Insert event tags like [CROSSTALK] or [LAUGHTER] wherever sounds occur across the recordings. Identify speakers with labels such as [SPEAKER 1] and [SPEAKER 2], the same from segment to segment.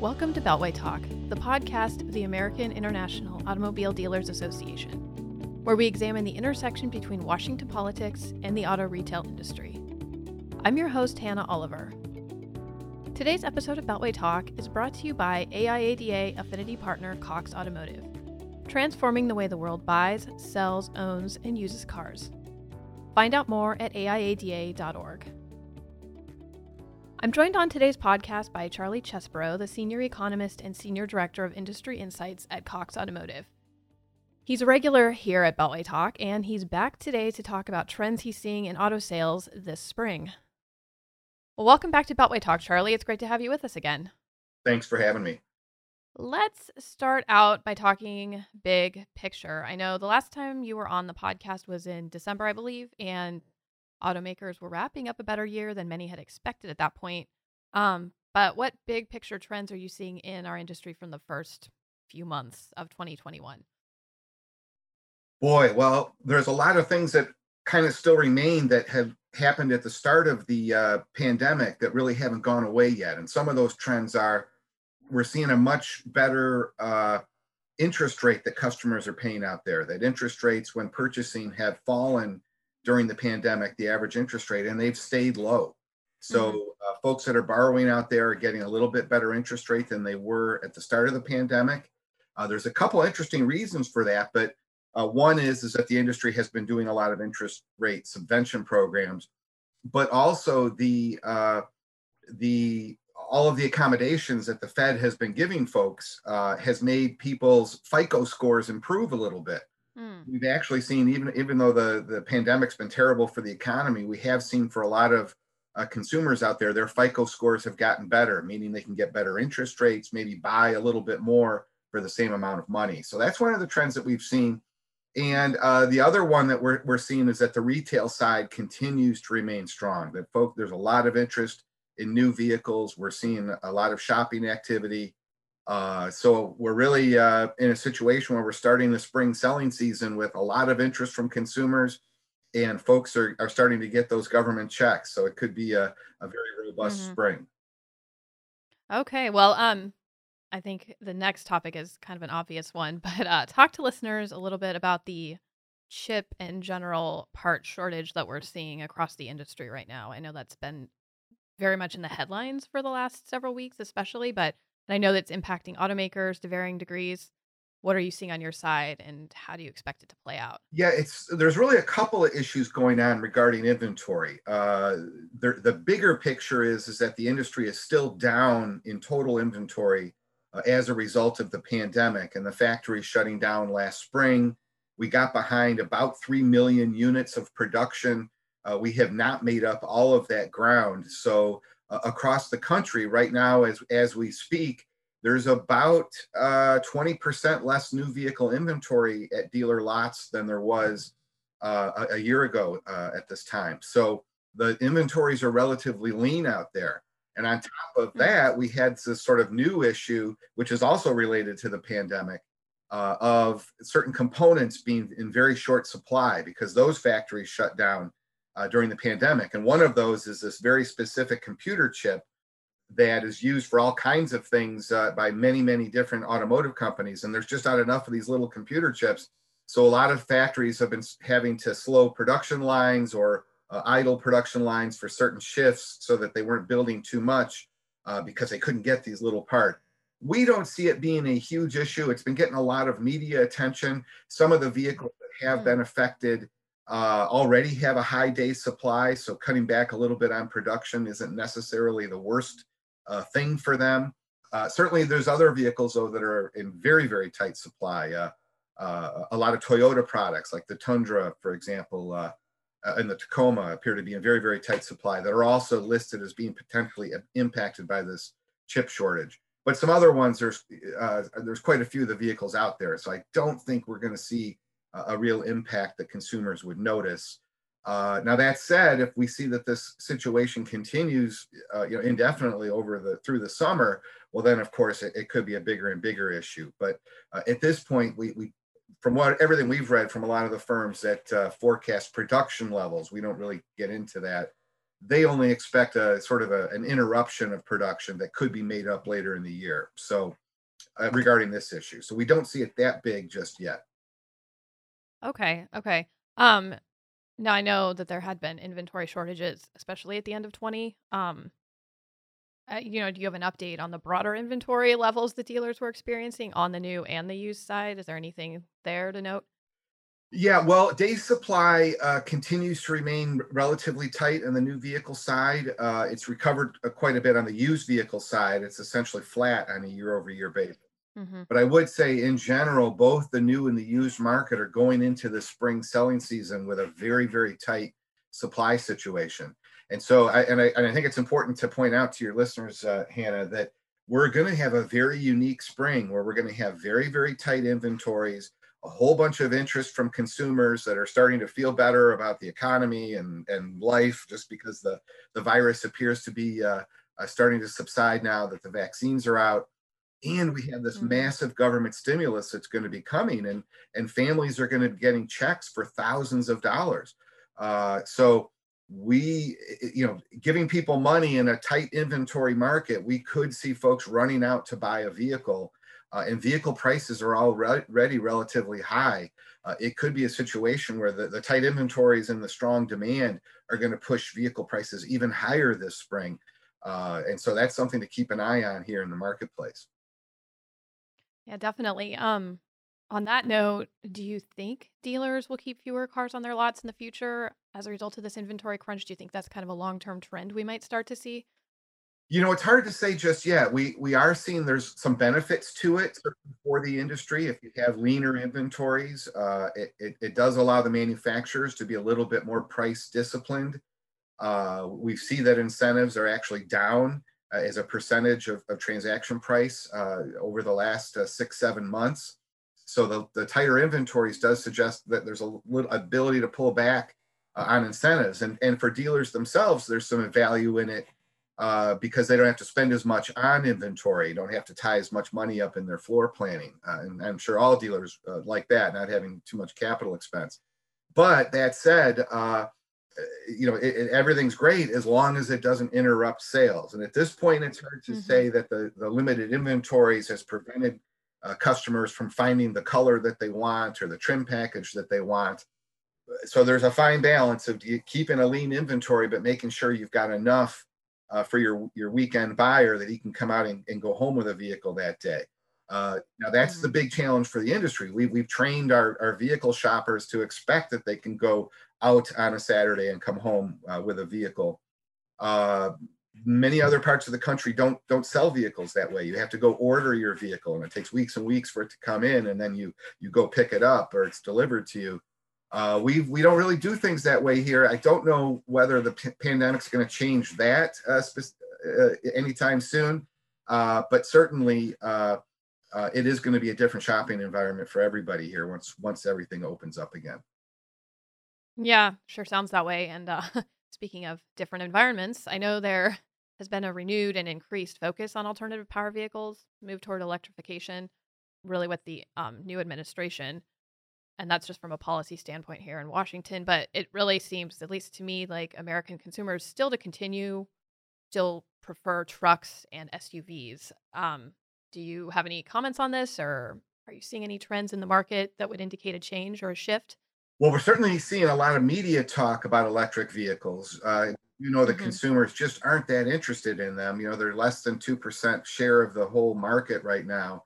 [SPEAKER 1] Welcome to Beltway Talk, the podcast of the American International Automobile Dealers Association, where we examine the intersection between Washington politics and the auto retail industry. I'm your host, Hannah Oliver. Today's episode of Beltway Talk is brought to you by AIADA affinity partner Cox Automotive, transforming the way the world buys, sells, owns, and uses cars. Find out more at aiada.org. I'm joined on today's podcast by Charlie Chesbrough, the Senior Economist and Senior Director of Industry Insights at Cox Automotive. He's a regular here at Beltway Talk, and he's back today to talk about trends he's seeing in auto sales this spring. Well, welcome back to Beltway Talk, Charlie. It's great to have you with us again.
[SPEAKER 2] Thanks for having me.
[SPEAKER 1] Let's start out by talking big picture. I know the last time you were on the podcast was in December, I believe, and automakers were wrapping up a better year than many had expected at that point. Um, but what big picture trends are you seeing in our industry from the first few months of 2021?
[SPEAKER 2] Boy, well, there's a lot of things that kind of still remain that have happened at the start of the uh, pandemic that really haven't gone away yet. And some of those trends are we're seeing a much better uh, interest rate that customers are paying out there, that interest rates when purchasing have fallen during the pandemic, the average interest rate, and they've stayed low. So, mm-hmm. uh, folks that are borrowing out there are getting a little bit better interest rate than they were at the start of the pandemic. Uh, there's a couple interesting reasons for that, but uh, one is is that the industry has been doing a lot of interest rate subvention programs, but also the uh, the all of the accommodations that the Fed has been giving folks uh, has made people's FICO scores improve a little bit. Mm. We've actually seen, even even though the the pandemic's been terrible for the economy, we have seen for a lot of uh, consumers out there, their FICO scores have gotten better, meaning they can get better interest rates, maybe buy a little bit more for the same amount of money. So that's one of the trends that we've seen. And uh, the other one that we're, we're seeing is that the retail side continues to remain strong. That folk, there's a lot of interest in new vehicles. We're seeing a lot of shopping activity. Uh, so we're really uh, in a situation where we're starting the spring selling season with a lot of interest from consumers and folks are, are starting to get those government checks. So it could be a, a very robust mm-hmm. spring.
[SPEAKER 1] Okay. Well, um, I think the next topic is kind of an obvious one, [LAUGHS] but uh, talk to listeners a little bit about the chip and general part shortage that we're seeing across the industry right now. I know that's been very much in the headlines for the last several weeks, especially, but and I know that's impacting automakers to varying degrees. What are you seeing on your side and how do you expect it to play out?
[SPEAKER 2] Yeah, it's there's really a couple of issues going on regarding inventory. Uh, the, the bigger picture is is that the industry is still down in total inventory uh, as a result of the pandemic and the factory shutting down last spring. We got behind about 3 million units of production. Uh, we have not made up all of that ground. So uh, across the country right now as, as we speak, there's about uh, 20% less new vehicle inventory at dealer lots than there was uh, a, a, year ago uh, at this time. So the inventories are relatively lean out there. And on top of hmm. that, we had this sort of new issue, which is also related to the pandemic, uh, of certain components being in very short supply because those factories shut down uh, during the pandemic. And one of those is this very specific computer chip that is used for all kinds of things uh, by many, many different automotive companies. And there's just not enough of these little computer chips. So a lot of factories have been having to slow production lines or uh, idle production lines for certain shifts so that they weren't building too much uh, because they couldn't get these little parts. We don't see it being a huge issue. It's been getting a lot of media attention. Some of the vehicles that have hmm. been affected uh, already have a high day supply, so cutting back a little bit on production isn't necessarily the worst uh, thing for them. Uh, certainly, there's other vehicles though that are in very very tight supply. Uh, uh, a lot of Toyota products, like the Tundra, for example, uh, and the Tacoma, appear to be in very very tight supply that are also listed as being potentially impacted by this chip shortage. But some other ones, there's there's quite a few of the vehicles out there, so I don't think we're going to see a real impact that consumers would notice. Uh, now that said, if we see that this situation continues, uh, you know, indefinitely over the through the summer, well, then of course it, it could be a bigger and bigger issue. But uh, at this point, we, we, from what everything we've read from a lot of the firms that uh, forecast production levels, we don't really get into that. they only expect a sort of a, an interruption of production that could be made up later in the year. So uh, regarding this issue, so we don't see it that big just yet.
[SPEAKER 1] Okay. Okay. Um, now I know that there had been inventory shortages, especially at the end of 20. Um, uh, you know, do you have an update on the broader inventory levels the dealers were experiencing on the new and the used side? Is there anything there to note?
[SPEAKER 2] Yeah, well, day supply uh, continues to remain relatively tight on the new vehicle side. Uh, it's recovered uh, quite a bit on the used vehicle side. It's essentially flat on a year over year basis. Mm-hmm. But I would say, in general, both the new and the used market are going into the spring selling season with a very, very tight supply situation. And so, I, and I, and I think it's important to point out to your listeners, uh, Hannah, that we're going to have a very unique spring where we're going to have very, very tight inventories, a whole bunch of interest from consumers that are starting to feel better about the economy and, and life just because the, the virus appears to be uh, uh, starting to subside now that the vaccines are out and we have this mm-hmm. massive government stimulus that's going to be coming and and families are going to be getting checks for thousands of dollars. Uh, so we you know giving people money in a tight inventory market we could see folks running out to buy a vehicle uh, and vehicle prices are already relatively high. Uh, it could be a situation where the, the tight inventories and the strong demand are going to push vehicle prices even higher this spring. Uh, and so that's something to keep an eye on here in the marketplace
[SPEAKER 1] Yeah, definitely. Um, on that note, do you think dealers will keep fewer cars on their lots in the future as a result of this inventory crunch? Do you think that's kind of a long-term trend we might start to see?
[SPEAKER 2] You know, it's hard to say just yet. We we are seeing there's some benefits to it for the industry. If you have leaner inventories, uh, it, it, it does allow the manufacturers to be a little bit more price disciplined. Uh, we see that incentives are actually down uh, as a percentage of, of transaction price uh, over the last uh, six, seven months. So the, the tighter inventories does suggest that there's a little ability to pull back uh, on incentives. And, and for dealers themselves, there's some value in it uh, because they don't have to spend as much on inventory, don't have to tie as much money up in their floor planning. Uh, and I'm sure all dealers like that, not having too much capital expense. But that said, you know, it, it, everything's great as long as it doesn't interrupt sales. And at this point, it's hard to mm-hmm. say that the, the limited inventories has prevented uh, customers from finding the color that they want or the trim package that they want. So there's a fine balance of keeping a lean inventory, but making sure you've got enough uh, for your, your weekend buyer that he can come out and, and go home with a vehicle that day. Uh, now that's mm-hmm. the big challenge for the industry. We, we've trained our, our vehicle shoppers to expect that they can go out on a Saturday and come home uh, with a vehicle. Uh, many other parts of the country don't don't sell vehicles that way. You have to go order your vehicle, and it takes weeks and weeks for it to come in, and then you you go pick it up or it's delivered to you. Uh, we we don't really do things that way here. I don't know whether the p- pandemic's going to change that uh, uh, anytime soon, uh, but certainly uh, it is going to be a different shopping environment for everybody here once once everything opens up again.
[SPEAKER 1] Yeah, sure sounds that way. And uh, [LAUGHS] speaking of different environments, I know there has been a renewed and increased focus on alternative power vehicles, move toward electrification, really with the um, new administration. And that's just from a policy standpoint here in Washington. But it really seems, at least to me, like American consumers still to continue, still prefer trucks and SUVs. Um, do you have any comments on this, or are you seeing any trends in the market that would indicate a change or a shift?
[SPEAKER 2] Well, we're certainly seeing a lot of media talk about electric vehicles. Uh, you know, the mm-hmm. consumers just aren't that interested in them. You know, they're less than 2% share of the whole market right now.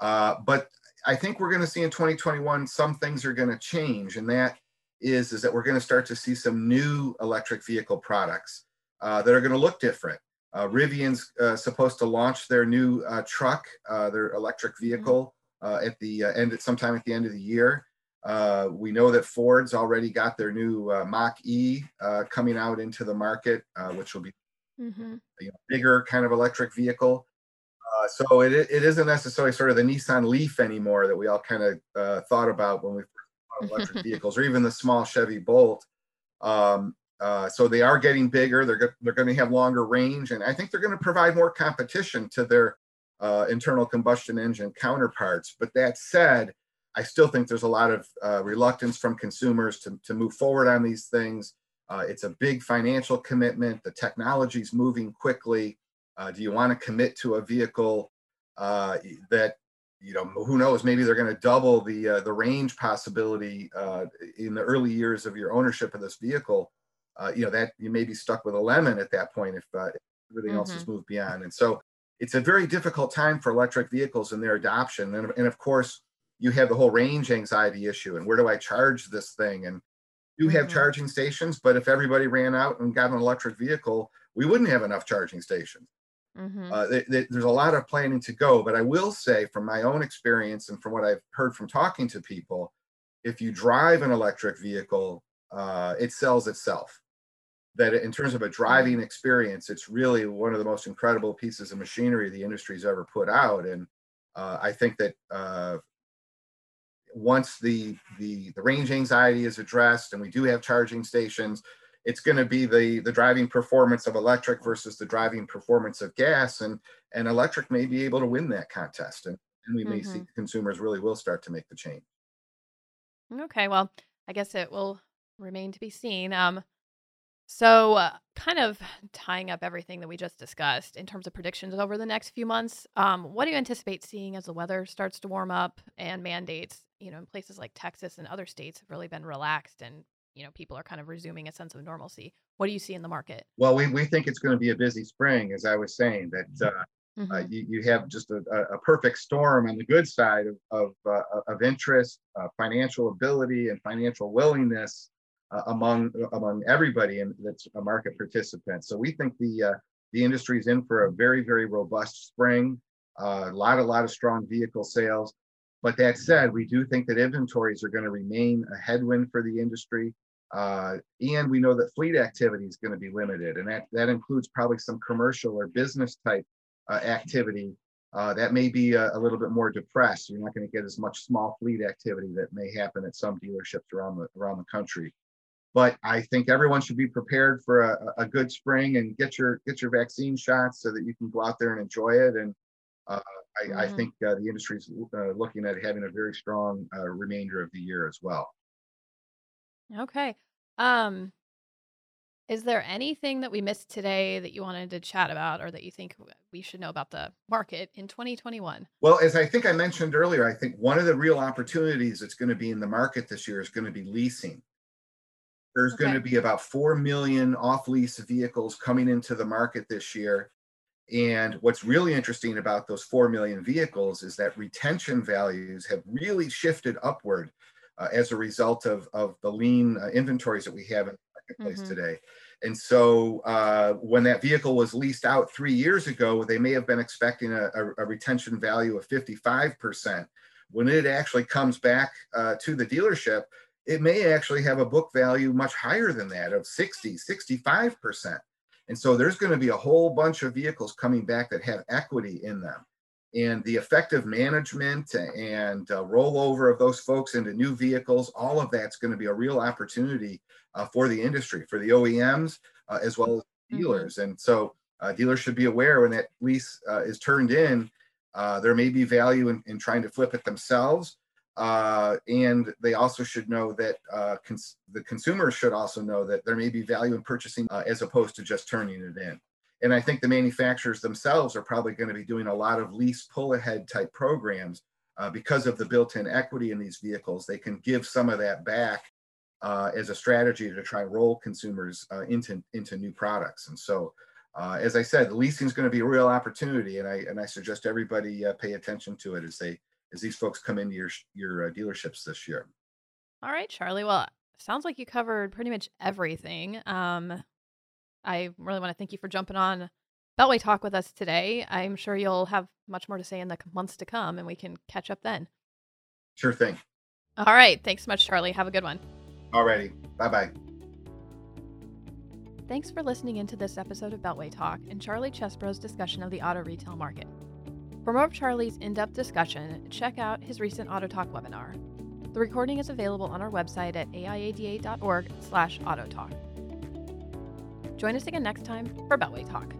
[SPEAKER 2] Uh, but I think we're going to see in 2021 some things are going to change, and that is is that we're going to start to see some new electric vehicle products uh, that are going to look different. Uh, Rivian's uh, supposed to launch their new uh, truck, uh, their electric mm-hmm. vehicle, mm-hmm. at the end, at sometime at the end of the year. Uh, we know that Ford's already got their new uh, Mach E uh, coming out into the market, uh, which will be mm-hmm. a you know, bigger kind of electric vehicle. Uh, so it, it isn't necessarily sort of the Nissan Leaf anymore that we all kind of uh, thought about when we first thought [LAUGHS] electric vehicles, or even the small Chevy Bolt. Um, so they are getting bigger. They're go- they're going to have longer range, and I think they're going to provide more competition to their internal combustion engine counterparts. But that said, I still think there's a lot of uh, reluctance from consumers to, to move forward on these things. Uh, it's a big financial commitment. The technology is moving quickly. Uh, do you want to commit to a vehicle uh, that you know who knows maybe they're going to double the uh, the range possibility uh, in the early years of your ownership of this vehicle? Uh, you know that you may be stuck with a lemon at that point if everything mm-hmm. else has moved beyond. And so it's a very difficult time for electric vehicles and their adoption. And, and of course, you have the whole range anxiety issue and where do I charge this thing? And you have mm-hmm. charging stations, but if everybody ran out and got an electric vehicle, we wouldn't have enough charging stations. Mm-hmm. Uh, th- th- there's a lot of planning to go, but I will say from my own experience and from what I've heard from talking to people, if you drive an electric vehicle, uh, it sells itself. That in terms of a driving experience, it's really one of the most incredible pieces of machinery the industry's ever put out. And uh, I think that uh, once the, the the range anxiety is addressed and we do have charging stations, it's going to be the the driving performance of electric versus the driving performance of gas, and and electric may be able to win that contest, and, and we may mm-hmm. see consumers really will start to make the change.
[SPEAKER 1] Okay, well, I guess it will remain to be seen. Um, so, uh, kind of tying up everything that we just discussed in terms of predictions over the next few months, um, what do you anticipate seeing as the weather starts to warm up and mandates, you know, in places like Texas and other states have really been relaxed and, you know, people are kind of resuming a sense of normalcy? What do you see in the market?
[SPEAKER 2] Well, we, we think it's going to be a busy spring, as I was saying, that uh, uh mm-hmm. uh, you, you have just a, a perfect storm on the good side of, of, uh, of interest, uh, financial ability, and financial willingness uh, among among everybody and that's a market participant. So we think the uh, the industry is in for a very very robust spring. Uh, a lot a lot of strong vehicle sales. But that said, we do think that inventories are going to remain a headwind for the industry. Uh, and we know that fleet activity is going to be limited, and that, that includes probably some commercial or business type uh, activity uh, that may be a, a, little bit more depressed. You're not going to get as much small fleet activity that may happen at some dealerships around the around the country but I think everyone should be prepared for a, a, good spring and get your get your vaccine shots so that you can go out there and enjoy it. And uh, I, mm-hmm. I, think uh, the industry is uh, looking at having a very strong uh, remainder of the year as well.
[SPEAKER 1] Okay. Um, is there anything that we missed today that you wanted to chat about, or that you think we should know about the market in 2021?
[SPEAKER 2] Well, as I think I mentioned earlier, I think one of the real opportunities that's going to be in the market this year is going to be leasing. There's okay. going to be about 4 million off lease vehicles coming into the market this year. And what's really interesting about those 4 million vehicles is that retention values have really shifted upward uh, as a result of, of the lean uh, inventories that we have in the marketplace mm-hmm. today. And so uh, when that vehicle was leased out three years ago, they may have been expecting a, a, a retention value of 55%. When it actually comes back uh, to the dealership, it may actually have a book value much higher than that of 60, 65%. And so there's going to be a whole bunch of vehicles coming back that have equity in them. And the effective management and uh, rollover of those folks into new vehicles, all of that's going to be a real opportunity uh, for the industry, for the OEMs, uh, as well as mm-hmm. dealers. Mm-hmm. And so uh, dealers should be aware when that lease uh, is turned in, uh, there may be value in, in trying to flip it themselves uh, and they also should know that uh, cons- the consumers should also know that there may be value in purchasing uh, as opposed to just turning it in. And I think the manufacturers themselves are probably going to be doing a lot of lease pull ahead type programs uh, because of the built in equity in these vehicles. They can give some of that back uh, as a strategy to try and roll consumers uh, into, into new products. And so, as I said, leasing is going to be a real opportunity, and I and I suggest everybody pay attention to it as they as these folks come into your your uh, dealerships this year.
[SPEAKER 1] All right, Charlie. Well, sounds like you covered pretty much everything. Um, I really want to thank you for jumping on Beltway Talk with us today. I'm sure you'll have much more to say in the months to come, and we can catch up then.
[SPEAKER 2] Sure thing.
[SPEAKER 1] All right. Thanks so much, Charlie. Have a good one.
[SPEAKER 2] All righty. Bye bye.
[SPEAKER 1] Thanks for listening into this episode of Beltway Talk and Charlie Chesbrough's discussion of the auto retail market. For more of Charlie's in depth discussion, check out his recent Auto Talk webinar. The recording is available on our website at aiada.org slash autotalk. Join us again next time for Beltway Talk.